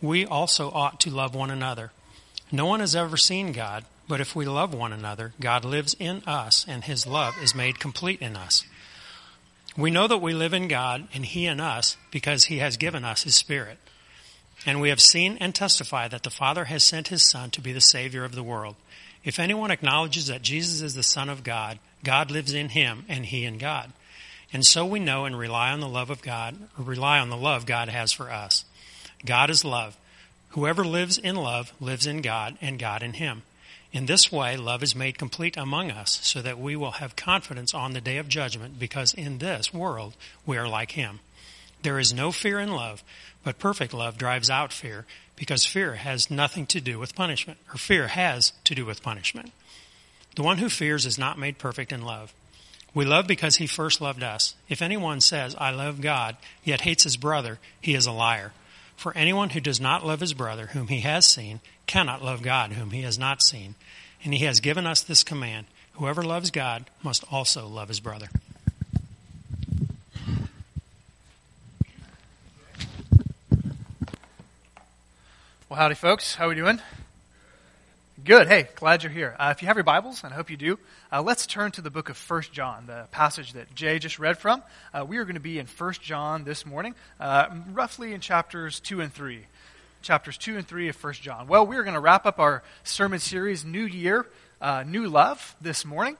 we also ought to love one another. No one has ever seen God, but if we love one another, God lives in us and his love is made complete in us. We know that we live in God and He in us because He has given us His Spirit. And we have seen and testify that the Father has sent His Son to be the Savior of the world. If anyone acknowledges that Jesus is the Son of God, God lives in Him and He in God. And so we know and rely on the love of God, rely on the love God has for us. God is love. Whoever lives in love lives in God and God in Him. In this way, love is made complete among us, so that we will have confidence on the day of judgment, because in this world we are like Him. There is no fear in love, but perfect love drives out fear, because fear has nothing to do with punishment, or fear has to do with punishment. The one who fears is not made perfect in love. We love because He first loved us. If anyone says, I love God, yet hates his brother, he is a liar. For anyone who does not love his brother, whom he has seen, cannot love God, whom he has not seen. And he has given us this command whoever loves God must also love his brother. Well, howdy, folks. How are we doing? Good. Hey, glad you're here. Uh, if you have your Bibles, and I hope you do, uh, let's turn to the book of First John, the passage that Jay just read from. Uh, we are going to be in First John this morning, uh, roughly in chapters 2 and 3. Chapters 2 and 3 of First John. Well, we are going to wrap up our sermon series, New Year, uh, New Love, this morning,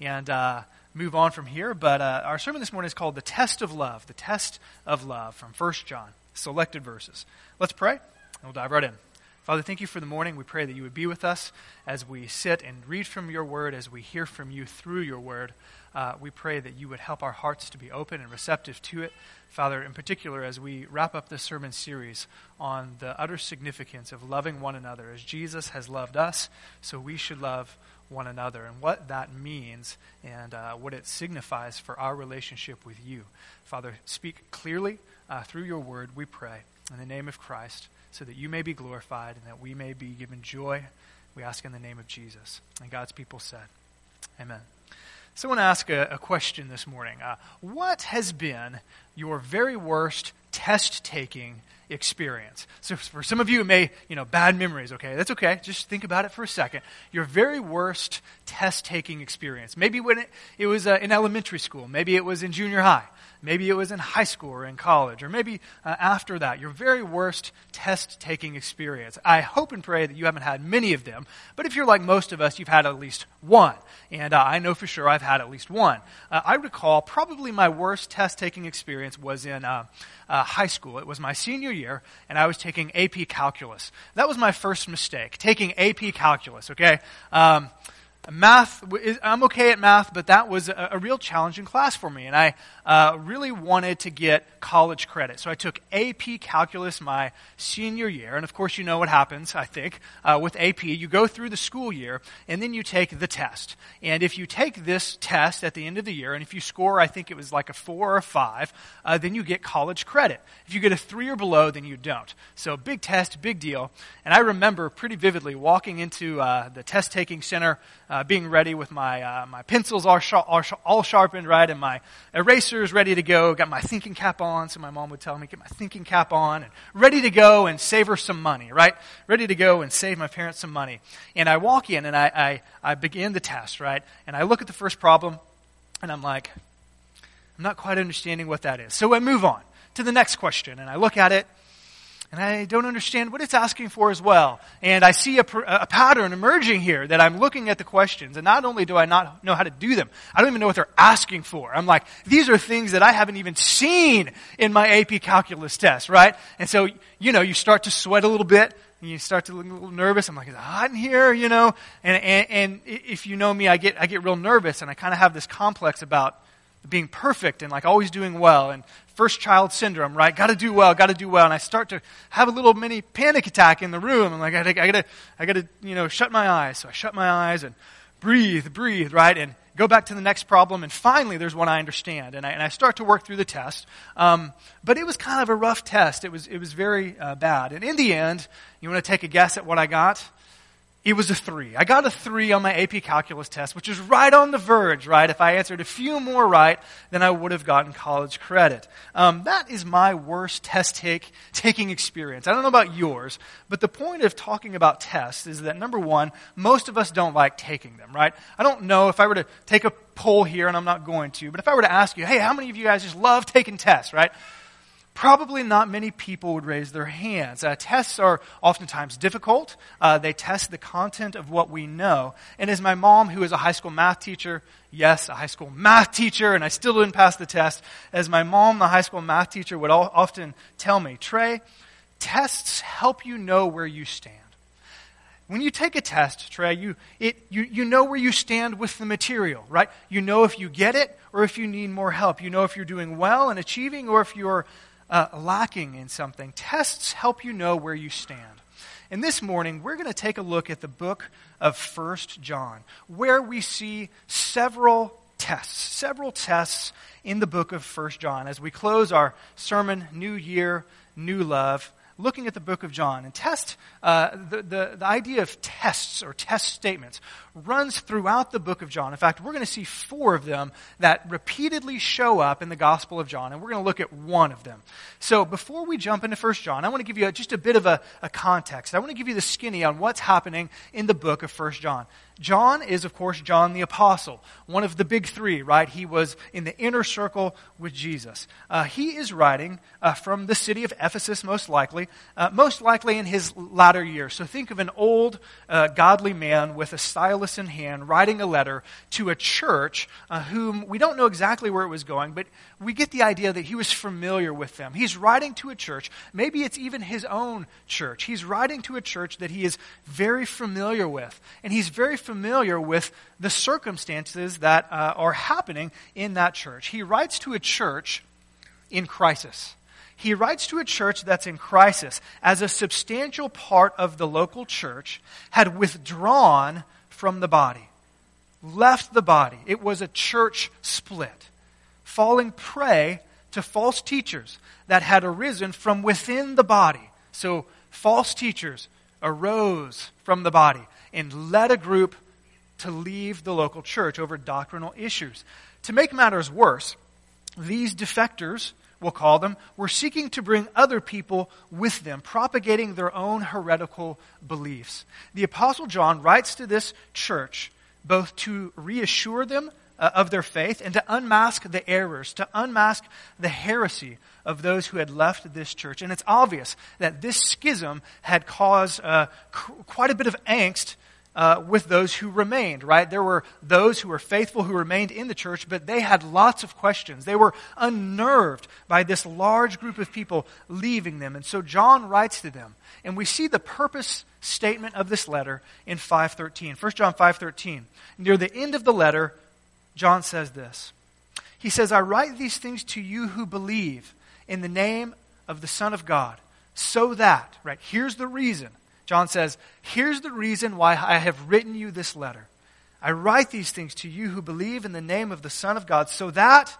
and uh, move on from here. But our sermon this morning is called The Test of Love, the Test of Love from First John, selected verses. Let's pray, and we'll dive right in. Father, thank you for the morning. We pray that you would be with us as we sit and read from your word, as we hear from you through your word. Uh, we pray that you would help our hearts to be open and receptive to it. Father, in particular, as we wrap up this sermon series on the utter significance of loving one another as Jesus has loved us, so we should love one another, and what that means and uh, what it signifies for our relationship with you. Father, speak clearly uh, through your word, we pray. In the name of Christ so that you may be glorified and that we may be given joy. We ask in the name of Jesus. And God's people said, Amen. So I want to ask a, a question this morning. Uh, what has been your very worst test taking experience? So for some of you, it may, you know, bad memories, okay? That's okay. Just think about it for a second. Your very worst test taking experience. Maybe when it, it was uh, in elementary school, maybe it was in junior high. Maybe it was in high school or in college, or maybe uh, after that, your very worst test taking experience. I hope and pray that you haven't had many of them, but if you're like most of us, you've had at least one. And uh, I know for sure I've had at least one. Uh, I recall probably my worst test taking experience was in uh, uh, high school. It was my senior year, and I was taking AP Calculus. That was my first mistake, taking AP Calculus, okay? Um, math, I'm okay at math, but that was a, a real challenging class for me. And I uh, really wanted to get college credit. So I took AP Calculus my senior year. And of course, you know what happens, I think, uh, with AP. You go through the school year, and then you take the test. And if you take this test at the end of the year, and if you score, I think it was like a four or five, uh, then you get college credit. If you get a three or below, then you don't. So big test, big deal. And I remember pretty vividly walking into uh, the test taking center, uh, being ready with my, uh, my pencils all, all, all sharpened, right, and my erasers ready to go, got my thinking cap on, so my mom would tell me, get my thinking cap on, and ready to go and save her some money, right? Ready to go and save my parents some money. And I walk in and I, I, I begin the test, right? And I look at the first problem, and I'm like, I'm not quite understanding what that is. So I move on to the next question, and I look at it, and I don't understand what it's asking for as well. And I see a, a, pattern emerging here that I'm looking at the questions, and not only do I not know how to do them, I don't even know what they're asking for. I'm like, these are things that I haven't even seen in my AP calculus test, right? And so, you know, you start to sweat a little bit, and you start to look a little nervous. I'm like, is it hot in here? You know, and, and, and if you know me, I get, I get real nervous, and I kind of have this complex about being perfect and like always doing well and first child syndrome, right? Got to do well, got to do well. And I start to have a little mini panic attack in the room. I'm like, I gotta, I gotta, you know, shut my eyes. So I shut my eyes and breathe, breathe, right? And go back to the next problem. And finally, there's one I understand. And I, and I start to work through the test. Um, but it was kind of a rough test. It was, it was very uh, bad. And in the end, you want to take a guess at what I got? It was a three. I got a three on my AP calculus test, which is right on the verge, right? If I answered a few more right, then I would have gotten college credit. Um, that is my worst test take, taking experience. I don't know about yours, but the point of talking about tests is that number one, most of us don't like taking them, right? I don't know if I were to take a poll here, and I'm not going to, but if I were to ask you, hey, how many of you guys just love taking tests, right? Probably not many people would raise their hands. Uh, tests are oftentimes difficult. Uh, they test the content of what we know. And as my mom, who is a high school math teacher, yes, a high school math teacher, and I still didn't pass the test, as my mom, the high school math teacher, would all, often tell me, Trey, tests help you know where you stand. When you take a test, Trey, you, it, you, you know where you stand with the material, right? You know if you get it or if you need more help. You know if you're doing well and achieving or if you're uh, lacking in something. Tests help you know where you stand. And this morning, we're going to take a look at the book of First John, where we see several tests, several tests in the book of First John as we close our sermon, New Year, New Love looking at the book of John. And test, uh, the, the, the idea of tests or test statements runs throughout the book of John. In fact, we're going to see four of them that repeatedly show up in the Gospel of John, and we're going to look at one of them. So before we jump into 1 John, I want to give you a, just a bit of a, a context. I want to give you the skinny on what's happening in the book of 1 John. John is, of course, John the Apostle, one of the big three, right? He was in the inner circle with Jesus. Uh, he is writing uh, from the city of Ephesus, most likely, uh, most likely in his latter years. So think of an old, uh, godly man with a stylus in hand writing a letter to a church uh, whom we don't know exactly where it was going, but we get the idea that he was familiar with them. He's writing to a church, maybe it's even his own church. He's writing to a church that he is very familiar with, and he's very familiar with the circumstances that uh, are happening in that church. He writes to a church in crisis. He writes to a church that's in crisis as a substantial part of the local church had withdrawn from the body, left the body. It was a church split falling prey to false teachers that had arisen from within the body. So, false teachers arose from the body and led a group to leave the local church over doctrinal issues. To make matters worse, these defectors, we'll call them, were seeking to bring other people with them, propagating their own heretical beliefs. The Apostle John writes to this church both to reassure them uh, of their faith and to unmask the errors, to unmask the heresy of those who had left this church. And it's obvious that this schism had caused uh, quite a bit of angst uh, with those who remained, right? There were those who were faithful who remained in the church, but they had lots of questions. They were unnerved by this large group of people leaving them. And so John writes to them. And we see the purpose statement of this letter in 5.13. 1 John 5.13. Near the end of the letter, John says this. He says, I write these things to you who believe in the name of the Son of God, so that, right, here's the reason. John says, Here's the reason why I have written you this letter. I write these things to you who believe in the name of the Son of God, so that,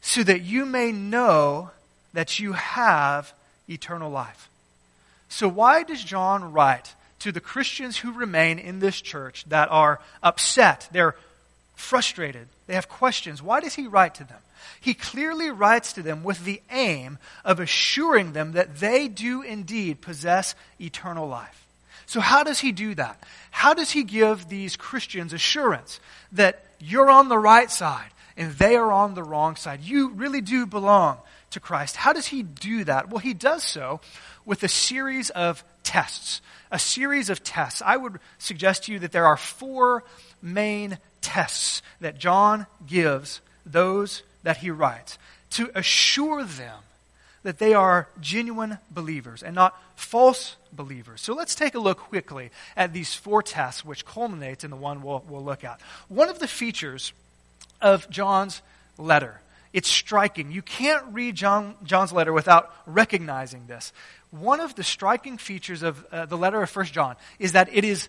so that you may know that you have eternal life. So, why does John write to the Christians who remain in this church that are upset? They're frustrated. They have questions. Why does he write to them? He clearly writes to them with the aim of assuring them that they do indeed possess eternal life. So, how does he do that? How does he give these Christians assurance that you're on the right side and they are on the wrong side? You really do belong to Christ. How does he do that? Well, he does so with a series of tests. A series of tests. I would suggest to you that there are four main tests that John gives those that he writes to assure them that they are genuine believers and not false believers. So let's take a look quickly at these four tests, which culminates in the one we'll, we'll look at. One of the features of John's letter. It's striking. You can't read John, John's letter without recognizing this. One of the striking features of uh, the letter of 1 John is that it is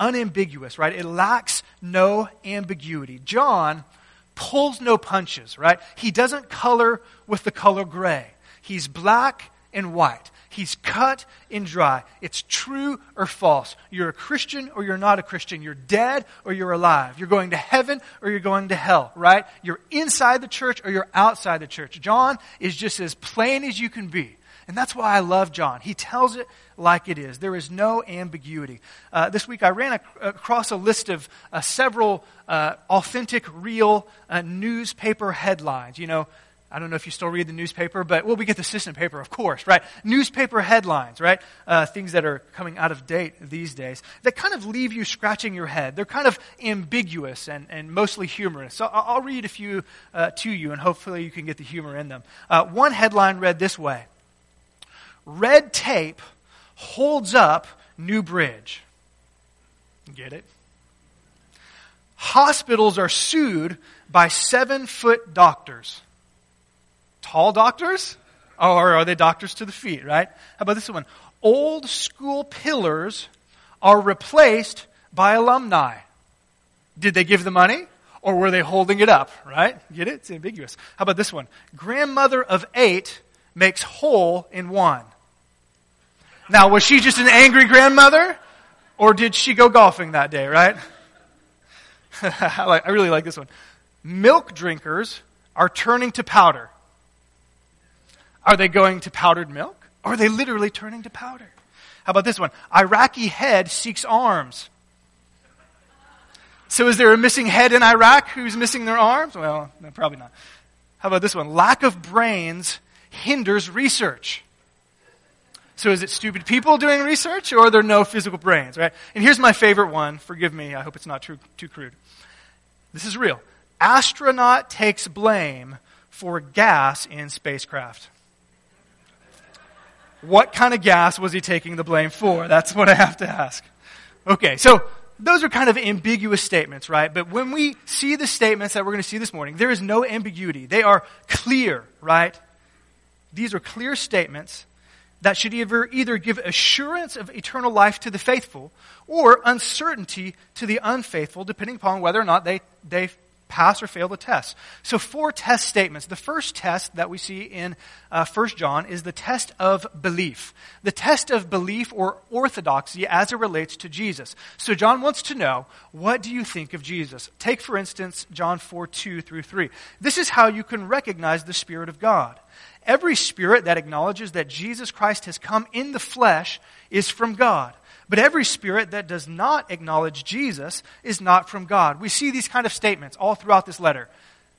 unambiguous, right? It lacks no ambiguity. John pulls no punches, right? He doesn't color with the color gray. He's black and white. He's cut and dry. It's true or false. You're a Christian or you're not a Christian. You're dead or you're alive. You're going to heaven or you're going to hell, right? You're inside the church or you're outside the church. John is just as plain as you can be. And that's why I love John. He tells it like it is. There is no ambiguity. Uh, this week I ran across a list of uh, several uh, authentic, real uh, newspaper headlines. You know, I don't know if you still read the newspaper, but well, we get the system paper, of course, right? Newspaper headlines, right? Uh, things that are coming out of date these days that kind of leave you scratching your head. They're kind of ambiguous and, and mostly humorous. So I'll, I'll read a few uh, to you, and hopefully you can get the humor in them. Uh, one headline read this way Red tape holds up new bridge. Get it? Hospitals are sued by seven foot doctors tall doctors? Oh, or are they doctors to the feet, right? How about this one? Old school pillars are replaced by alumni. Did they give the money? Or were they holding it up, right? Get it? It's ambiguous. How about this one? Grandmother of eight makes hole in one. Now, was she just an angry grandmother? Or did she go golfing that day, right? I, like, I really like this one. Milk drinkers are turning to powder. Are they going to powdered milk? Or are they literally turning to powder? How about this one? Iraqi head seeks arms. So is there a missing head in Iraq who's missing their arms? Well, no, probably not. How about this one? Lack of brains hinders research. So is it stupid people doing research or are there no physical brains, right? And here's my favorite one. Forgive me. I hope it's not too, too crude. This is real. Astronaut takes blame for gas in spacecraft. What kind of gas was he taking the blame for? That's what I have to ask. Okay, so those are kind of ambiguous statements, right? But when we see the statements that we're going to see this morning, there is no ambiguity. They are clear, right? These are clear statements that should either, either give assurance of eternal life to the faithful or uncertainty to the unfaithful, depending upon whether or not they, they pass or fail the test. So, four test statements. The first test that we see in uh, 1 John is the test of belief. The test of belief or orthodoxy as it relates to Jesus. So, John wants to know, what do you think of Jesus? Take, for instance, John 4 2 through 3. This is how you can recognize the Spirit of God. Every spirit that acknowledges that Jesus Christ has come in the flesh is from God. But every spirit that does not acknowledge Jesus is not from God. We see these kind of statements all throughout this letter.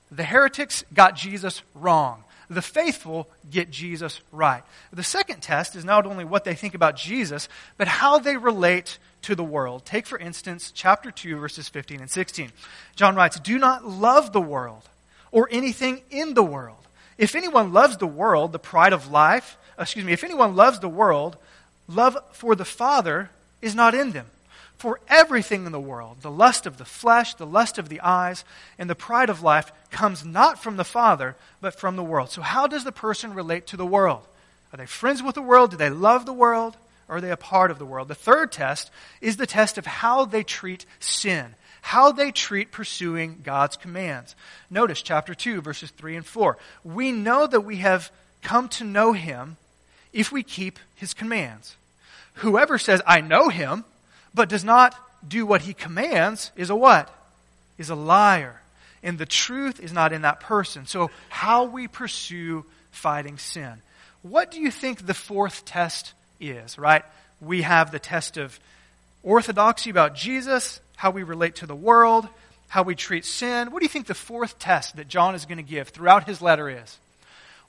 The heretics got Jesus wrong. The faithful get Jesus right. The second test is not only what they think about Jesus, but how they relate to the world. Take, for instance, chapter 2, verses 15 and 16. John writes, Do not love the world or anything in the world. If anyone loves the world, the pride of life, excuse me, if anyone loves the world, love for the Father is not in them. For everything in the world, the lust of the flesh, the lust of the eyes, and the pride of life comes not from the Father, but from the world. So, how does the person relate to the world? Are they friends with the world? Do they love the world? Or are they a part of the world? The third test is the test of how they treat sin, how they treat pursuing God's commands. Notice chapter 2, verses 3 and 4. We know that we have come to know Him if we keep His commands. Whoever says, I know him, but does not do what he commands is a what? Is a liar. And the truth is not in that person. So, how we pursue fighting sin. What do you think the fourth test is, right? We have the test of orthodoxy about Jesus, how we relate to the world, how we treat sin. What do you think the fourth test that John is going to give throughout his letter is?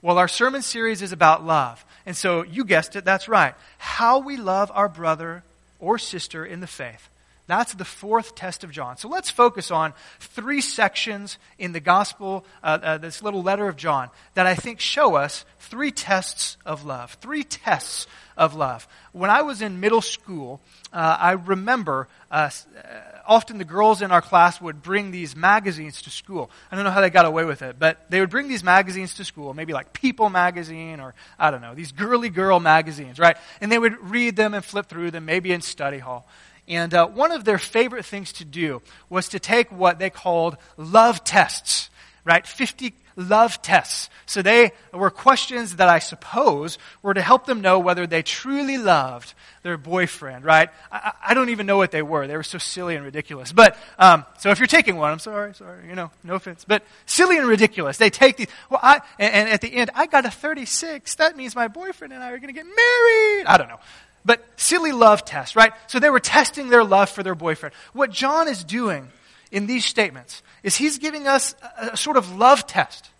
Well, our sermon series is about love. And so you guessed it, that's right. How we love our brother or sister in the faith. That's the fourth test of John. So let's focus on three sections in the gospel, uh, uh, this little letter of John, that I think show us three tests of love. Three tests of love. When I was in middle school, uh, I remember uh, uh, often the girls in our class would bring these magazines to school. I don't know how they got away with it, but they would bring these magazines to school, maybe like People magazine or I don't know, these girly girl magazines, right? And they would read them and flip through them, maybe in study hall. And uh, one of their favorite things to do was to take what they called love tests, right? 50 love tests. So they were questions that I suppose were to help them know whether they truly loved their boyfriend, right? I, I don't even know what they were. They were so silly and ridiculous. But, um, so if you're taking one, I'm sorry, sorry, you know, no offense. But silly and ridiculous. They take these, well, I, and, and at the end, I got a 36. That means my boyfriend and I are going to get married. I don't know but silly love test, right? So they were testing their love for their boyfriend. What John is doing in these statements is he's giving us a, a, sort of love test.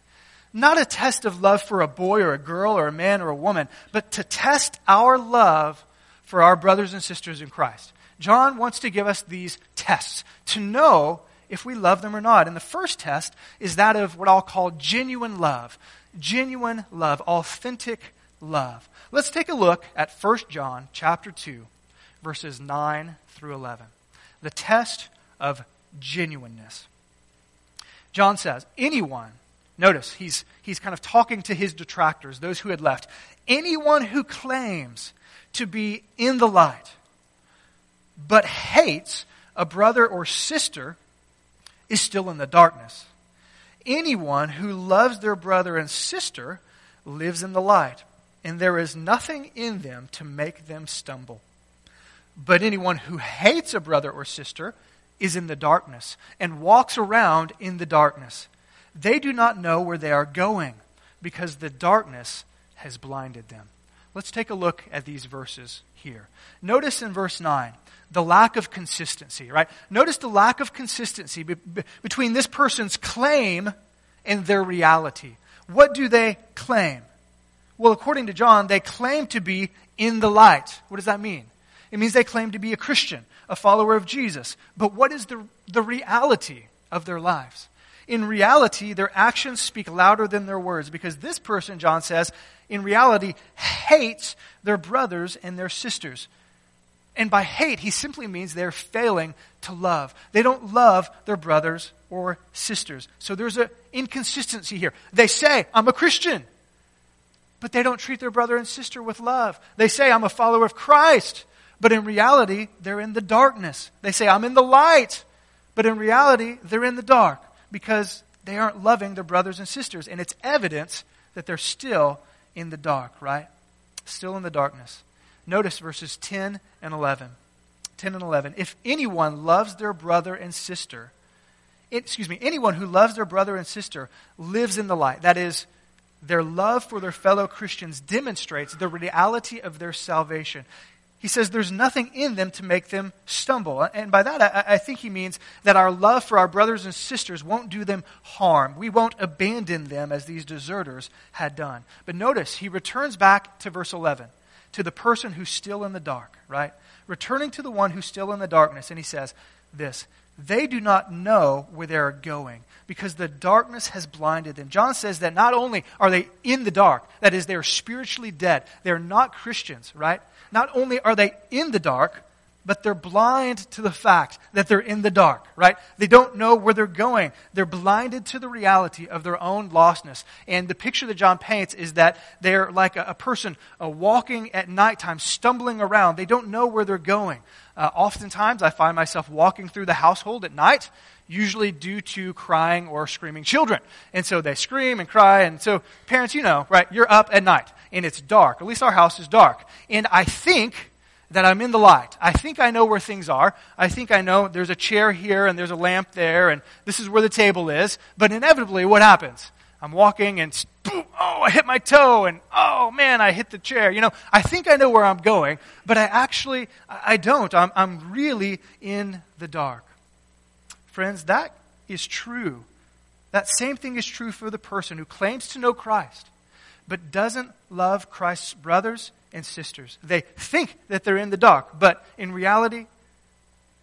Not a test of love for a boy or a girl or a man or a woman, but to test our love for our brothers and sisters in Christ. John wants to give us these tests to know if we love them or not. And the first test is that of what I'll call genuine love. Genuine love, authentic love. Let's take a look at 1 John chapter 2 verses 9 through 11. The test of genuineness. John says, anyone, notice he's, he's kind of talking to his detractors, those who had left. Anyone who claims to be in the light but hates a brother or sister is still in the darkness. Anyone who loves their brother and sister lives in the light and there is nothing in them to make them stumble. But anyone who hates a brother or sister is in the darkness and walks around in the darkness. They do not know where they are going because the darkness has blinded them. Let's take a look at these verses here. Notice in verse 9 the lack of consistency, right? Notice the lack of consistency be- be- between this person's claim and their reality. What do they claim? Well, according to John, they claim to be in the light. What does that mean? It means they claim to be a Christian, a follower of Jesus. But what is the, the reality of their lives? In reality, their actions speak louder than their words because this person, John says, in reality, hates their brothers and their sisters. And by hate, he simply means they're failing to love. They don't love their brothers or sisters. So there's an inconsistency here. They say, I'm a Christian but they don't treat their brother and sister with love. They say, I'm a follower of Christ, but in reality, they're in the darkness. They say, I'm in the light, but in reality, they're in the dark because they aren't loving their brothers and sisters. And it's evidence that they're still in the dark, right? Still in the darkness. Notice verses 10 and 11. 10 and 11. If anyone loves their brother and sister, excuse me, anyone who loves their brother and sister lives in the light. That is, their love for their fellow Christians demonstrates the reality of their salvation. He says there's nothing in them to make them stumble. And by that, I, I, think he means that our love for our brothers and sisters won't do them harm. We won't abandon them as these deserters had done. But notice, he returns back to verse 11, to the person who's still in the dark, right? Returning to the one who's still in the darkness. And he says this They do not know where they are going because the darkness has blinded them. John says that not only are they in the dark, that is, they're spiritually dead, they're not Christians, right? Not only are they in the dark, but they're blind to the fact that they're in the dark, right? They don't know where they're going. They're blinded to the reality of their own lostness. And the picture that John paints is that they're like a, a person uh, walking at nighttime, stumbling around. They don't know where they're going. Uh, oftentimes, I find myself walking through the household at night, usually due to crying or screaming children. And so they scream and cry. And so, parents, you know, right? You're up at night and it's dark. At least our house is dark. And I think that I'm in the light. I think I know where things are. I think I know there's a chair here and there's a lamp there and this is where the table is. But inevitably, what happens? I'm walking and boom, oh, I hit my toe and oh man, I hit the chair. You know, I think I know where I'm going, but I actually, I don't. I'm, I'm really in the dark. Friends, that is true. That same thing is true for the person who claims to know Christ, but doesn't love Christ's brothers and sisters. They think that they're in the dark, but in reality,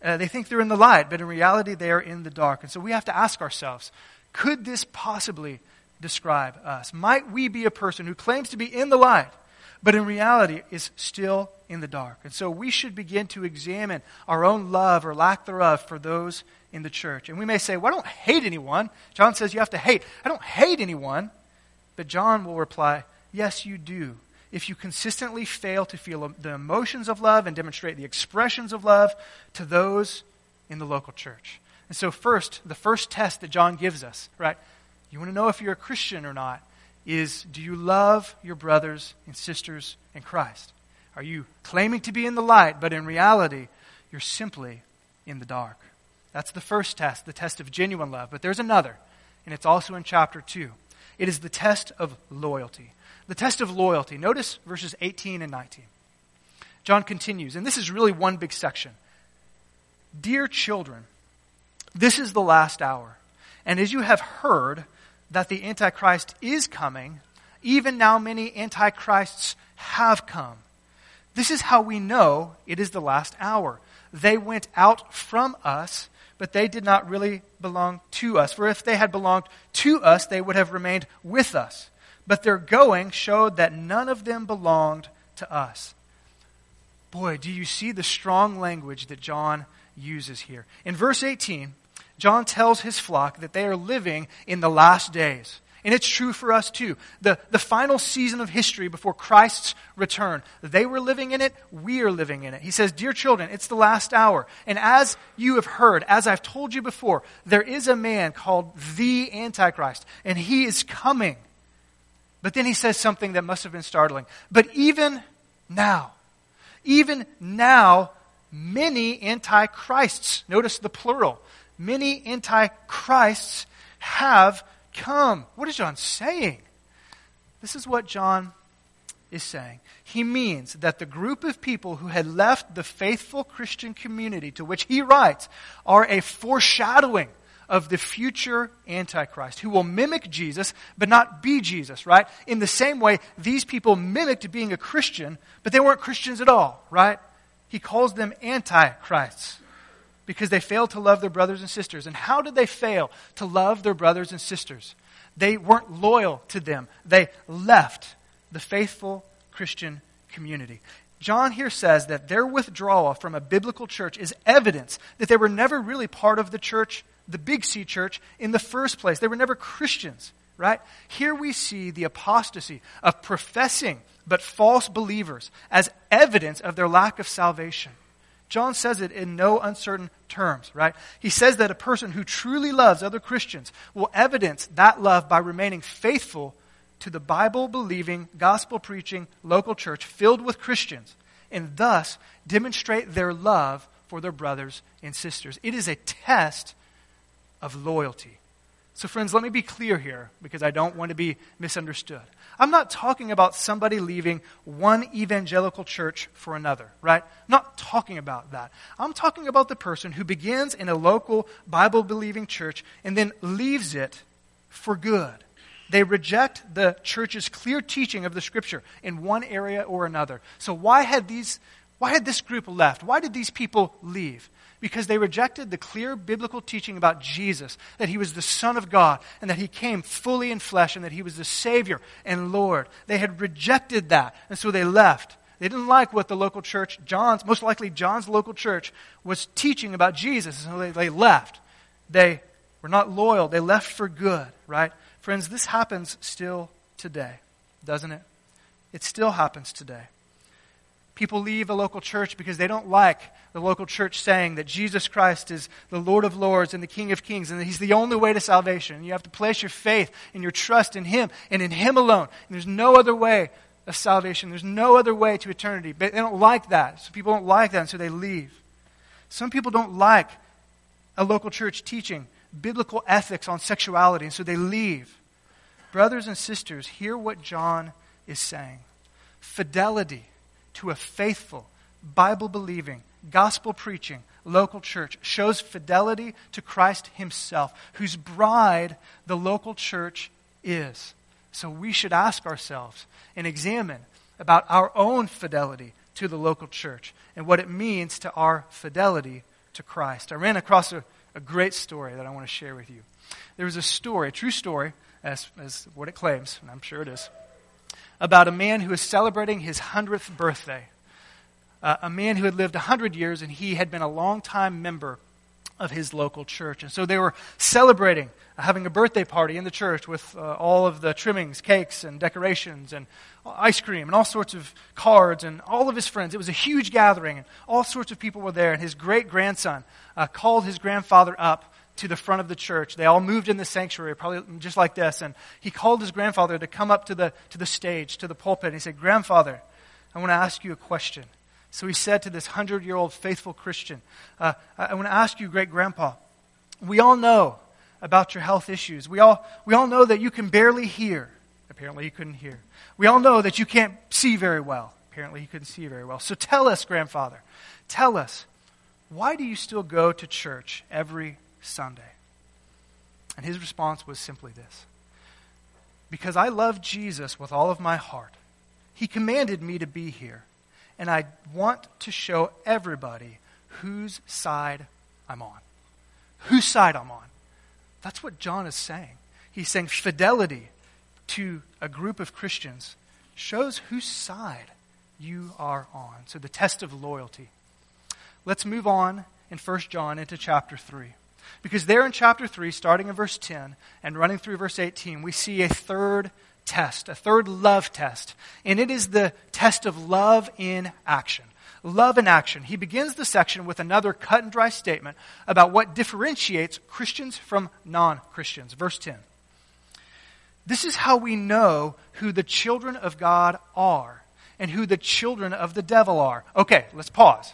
Uh, they think they're in the light, but in reality, they are in the dark. And so we have to ask ourselves could this possibly describe us? Might we be a person who claims to be in the light, but in reality is still in the dark? And so we should begin to examine our own love or lack thereof for those in the church. And we may say, well, I don't hate anyone. John says you have to hate. I don't hate anyone. But John will reply, yes, you do if you consistently fail to feel the emotions of love and demonstrate the expressions of love to those in the local church. And so, first, the first test that John gives us, right? You want to know if you're a Christian or not, is do you love your brothers and sisters in Christ? Are you claiming to be in the light, but in reality, you're simply in the dark? That's the first test, the test of genuine love. But there's another, and it's also in chapter 2. It is the test of loyalty the test of loyalty. Notice verses 18 and 19. John continues, and this is really one big section. Dear children, this is the last hour. And as you have heard that the Antichrist is coming, even now many Antichrists have come. This is how we know it is the last hour. They went out from us, but they did not really belong to us. For if they had belonged to us, they would have remained with us but their going showed that none of them belonged to us. Boy, do you see the strong language that John uses here? In verse 18, John tells his flock that they are living in the last days. And it's true for us too. The, the final season of history before Christ's return. They were living in it, we are living in it. He says, Dear children, it's the last hour. And as you have heard, as I've told you before, there is a man called the Antichrist, and he is coming. But then he says something that must have been startling. But even now, even now, many antichrists, notice the plural, many antichrists have come. What is John saying? This is what John is saying. He means that the group of people who had left the faithful Christian community to which he writes are a foreshadowing of the future Antichrist who will mimic Jesus but not be Jesus, right? In the same way, these people mimicked being a Christian, but they weren't Christians at all, right? He calls them Antichrists because they failed to love their brothers and sisters. And how did they fail to love their brothers and sisters? They weren't loyal to them, they left the faithful Christian community. John here says that their withdrawal from a biblical church is evidence that they were never really part of the church the Big C church in the first place. They were never Christians, right? Here we see the apostasy of professing but false believers as evidence of their lack of salvation. John says it in no uncertain terms, right? He says that a person who truly loves other Christians will evidence that love by remaining faithful to the Bible believing, gospel preaching local church filled with Christians and thus demonstrate their love for their brothers and sisters. It is a test of loyalty. So, friends, let me be clear here because I don't want to be misunderstood. I'm not talking about somebody leaving one evangelical church for another, right? Not talking about that. I'm talking about the person who begins in a local Bible believing church and then leaves it for good. They reject the church's clear teaching of the scripture in one area or another. So why had these why had this group left? Why did these people leave? Because they rejected the clear biblical teaching about Jesus, that he was the Son of God, and that he came fully in flesh, and that he was the Savior and Lord. They had rejected that, and so they left. They didn't like what the local church, John's, most likely John's local church, was teaching about Jesus, and so they, they left. They were not loyal. They left for good, right? Friends, this happens still today, doesn't it? It still happens today. People leave a local church because they don't like the local church saying that Jesus Christ is the Lord of Lords and the King of Kings and that He's the only way to salvation. You have to place your faith and your trust in Him and in Him alone. And there's no other way of salvation. There's no other way to eternity. But they don't like that. So people don't like that, and so they leave. Some people don't like a local church teaching biblical ethics on sexuality, and so they leave. Brothers and sisters, hear what John is saying. Fidelity to a faithful, Bible believing, gospel preaching local church shows fidelity to Christ Himself, whose bride the local church is. So we should ask ourselves and examine about our own fidelity to the local church and what it means to our fidelity to Christ. I ran across a, a great story that I want to share with you. There was a story, a true story, as, as what it claims, and I'm sure it is, about a man who was celebrating his 100th birthday. Uh, a man who had lived 100 years, and he had been a long-time member of his local church. And so they were celebrating, uh, having a birthday party in the church with uh, all of the trimmings, cakes, and decorations, and ice cream, and all sorts of cards, and all of his friends. It was a huge gathering, and all sorts of people were there. And his great grandson uh, called his grandfather up to the front of the church. They all moved in the sanctuary, probably just like this. And he called his grandfather to come up to the, to the stage, to the pulpit. And he said, Grandfather, I want to ask you a question. So he said to this hundred year old faithful Christian, uh, I want to ask you, great grandpa, we all know about your health issues. We all, we all know that you can barely hear. Apparently, he couldn't hear. We all know that you can't see very well. Apparently, he couldn't see very well. So tell us, grandfather, tell us, why do you still go to church every Sunday? And his response was simply this Because I love Jesus with all of my heart. He commanded me to be here and I want to show everybody whose side I'm on. Whose side I'm on. That's what John is saying. He's saying fidelity to a group of Christians shows whose side you are on. So the test of loyalty. Let's move on in 1 John into chapter 3. Because there in chapter 3, starting in verse 10 and running through verse 18, we see a third test, a third love test. And it is the test of love in action. Love in action. He begins the section with another cut and dry statement about what differentiates Christians from non Christians. Verse 10. This is how we know who the children of God are and who the children of the devil are. Okay, let's pause.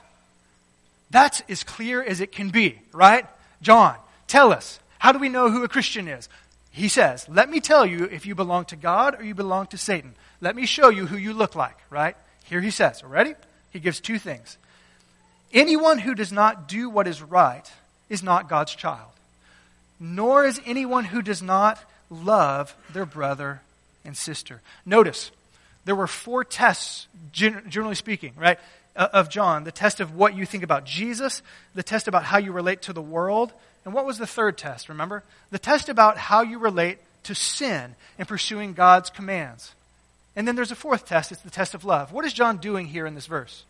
That's as clear as it can be, right? John, tell us. How do we know who a Christian is? He says, Let me tell you if you belong to God or you belong to Satan. Let me show you who you look like, right? Here he says, ready? He gives two things. Anyone who does not do what is right is not God's child, nor is anyone who does not love their brother and sister. Notice, there were four tests, generally speaking, right, Uh, of John the test of what you think about Jesus, the test about how you relate to the world, and what was the third test, remember? The test about how you relate to sin and pursuing God's commands. And then there's a fourth test, it's the test of love. What is John doing here in this verse?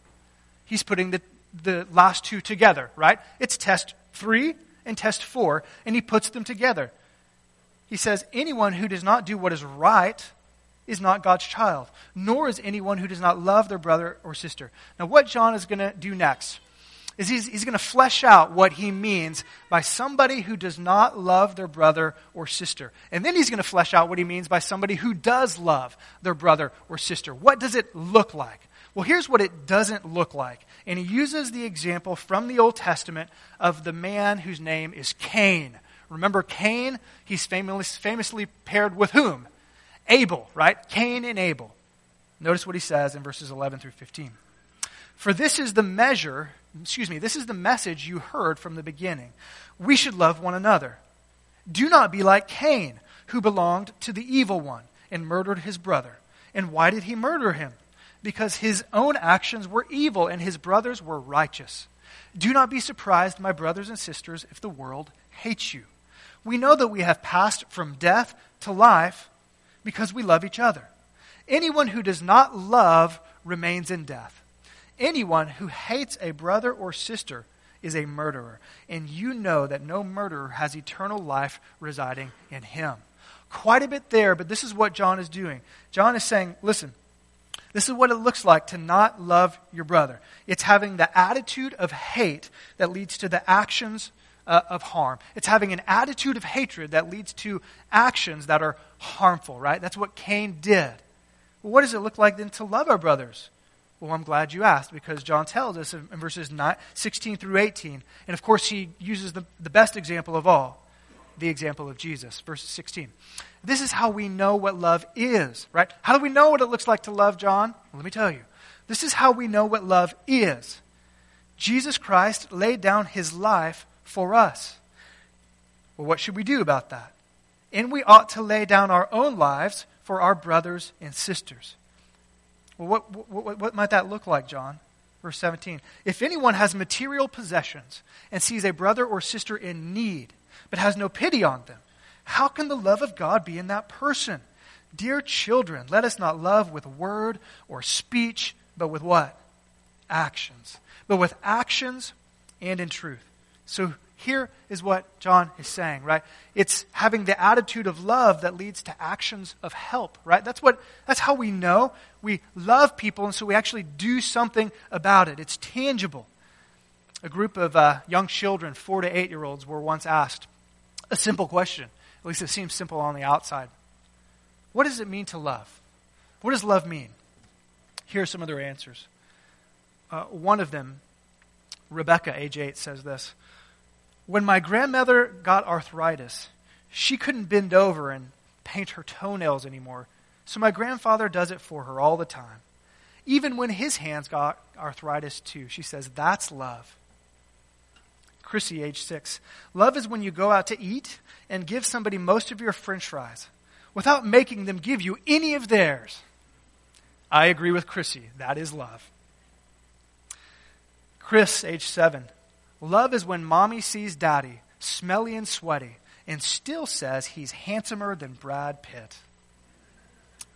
He's putting the, the last two together, right? It's test three and test four, and he puts them together. He says, Anyone who does not do what is right is not God's child, nor is anyone who does not love their brother or sister. Now, what John is going to do next is he's, he's going to flesh out what he means by somebody who does not love their brother or sister. And then he's going to flesh out what he means by somebody who does love their brother or sister. What does it look like? Well, here's what it doesn't look like. And he uses the example from the Old Testament of the man whose name is Cain. Remember Cain? He's famously, famously paired with whom? Abel, right? Cain and Abel. Notice what he says in verses 11 through 15. For this is the measure excuse me, this is the message you heard from the beginning. We should love one another. Do not be like Cain, who belonged to the evil one and murdered his brother. And why did he murder him? Because his own actions were evil and his brothers were righteous. Do not be surprised, my brothers and sisters, if the world hates you. We know that we have passed from death to life because we love each other. Anyone who does not love remains in death. Anyone who hates a brother or sister is a murderer, and you know that no murderer has eternal life residing in him. Quite a bit there, but this is what John is doing. John is saying, listen, this is what it looks like to not love your brother. It's having the attitude of hate that leads to the actions uh, of harm. It's having an attitude of hatred that leads to actions that are harmful, right? That's what Cain did. Well, what does it look like then to love our brothers? Well, I'm glad you asked because John tells us in verses 9, 16 through 18. And of course, he uses the, the best example of all the example of Jesus. Verse 16. This is how we know what love is, right? How do we know what it looks like to love, John? Well, let me tell you. This is how we know what love is. Jesus Christ laid down his life for us. Well, what should we do about that? And we ought to lay down our own lives for our brothers and sisters. Well, what, what, what might that look like, John? Verse 17 If anyone has material possessions and sees a brother or sister in need, but has no pity on them, how can the love of God be in that person? Dear children, let us not love with word or speech, but with what? Actions. But with actions and in truth. So here is what John is saying, right? It's having the attitude of love that leads to actions of help, right? That's what that's how we know we love people and so we actually do something about it. It's tangible. A group of uh, young children, 4 to 8 year olds were once asked a simple question. At least it seems simple on the outside. What does it mean to love? What does love mean? Here are some of their answers. Uh, one of them, Rebecca, age 8, says this when my grandmother got arthritis, she couldn't bend over and paint her toenails anymore, so my grandfather does it for her all the time. Even when his hands got arthritis too, she says, that's love. Chrissy, age six. Love is when you go out to eat and give somebody most of your french fries without making them give you any of theirs. I agree with Chrissy. That is love. Chris, age seven. Love is when mommy sees daddy, smelly and sweaty, and still says he's handsomer than Brad Pitt.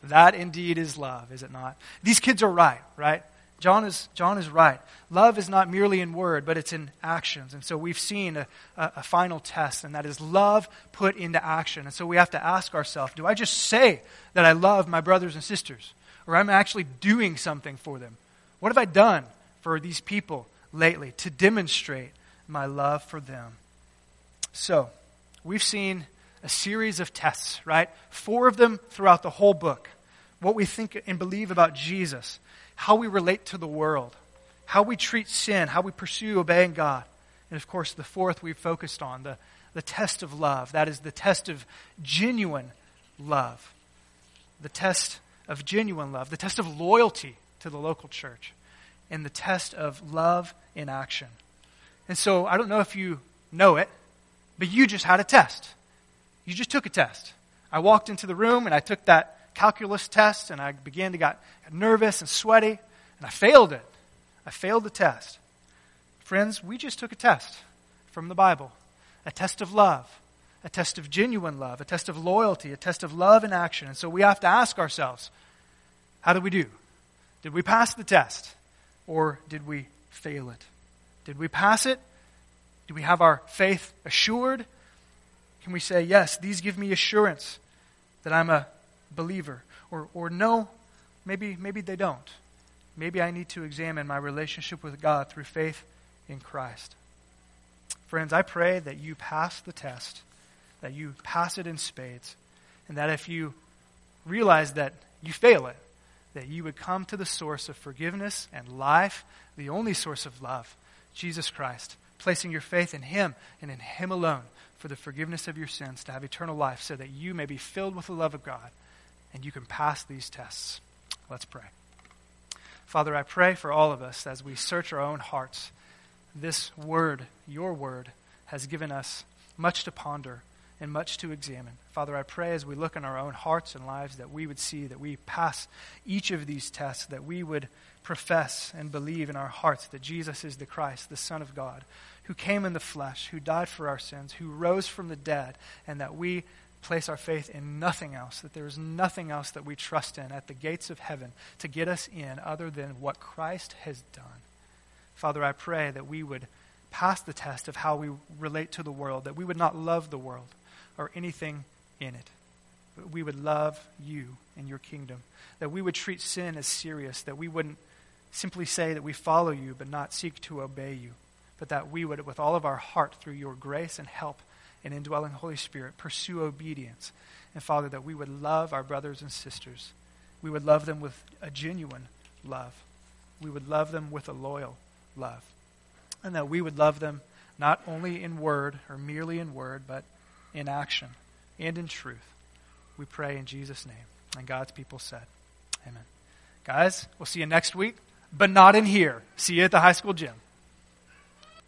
That indeed is love, is it not? These kids are right, right? John is, John is right. Love is not merely in word, but it's in actions. And so we've seen a, a, a, final test, and that is love put into action. And so we have to ask ourselves do I just say that I love my brothers and sisters? Or am I actually doing something for them? What have I done for these people lately to demonstrate my love for them. So, we've seen a series of tests, right? Four of them throughout the whole book. What we think and believe about Jesus, how we relate to the world, how we treat sin, how we pursue obeying God. And of course, the fourth we've focused on, the, the test of love. That is the test of genuine love. The test of genuine love, the test of loyalty to the local church, and the test of love in action. And so I don't know if you know it, but you just had a test. You just took a test. I walked into the room and I took that calculus test and I began to get nervous and sweaty and I failed it. I failed the test. Friends, we just took a test from the Bible a test of love, a test of genuine love, a test of loyalty, a test of love in action. And so we have to ask ourselves how did we do? Did we pass the test or did we fail it? Did we pass it? Do we have our faith assured? Can we say, yes, these give me assurance that I'm a believer? Or, or no, maybe, maybe they don't. Maybe I need to examine my relationship with God through faith in Christ. Friends, I pray that you pass the test, that you pass it in spades, and that if you realize that you fail it, that you would come to the source of forgiveness and life, the only source of love, Jesus Christ, placing your faith in Him and in Him alone for the forgiveness of your sins to have eternal life so that you may be filled with the love of God and you can pass these tests. Let's pray. Father, I pray for all of us as we search our own hearts. This word, your word, has given us much to ponder and much to examine. Father, I pray as we look in our own hearts and lives that we would see that we pass each of these tests, that we would profess and believe in our hearts that Jesus is the Christ, the Son of God, who came in the flesh, who died for our sins, who rose from the dead, and that we place our faith in nothing else, that there is nothing else that we trust in at the gates of heaven to get us in other than what Christ has done. Father, I pray that we would pass the test of how we relate to the world, that we would not love the world or anything in it, but we would love you and your kingdom, that we would treat sin as serious, that we wouldn't simply say that we follow you but not seek to obey you, but that we would, with all of our heart, through your grace and help and indwelling Holy Spirit, pursue obedience. And Father, that we would love our brothers and sisters. We would love them with a genuine love. We would love them with a loyal love. And that we would love them not only in word or merely in word, but in action and in truth. We pray in Jesus' name. And God's people said, Amen. Guys, we'll see you next week but not in here. See you at the high school gym.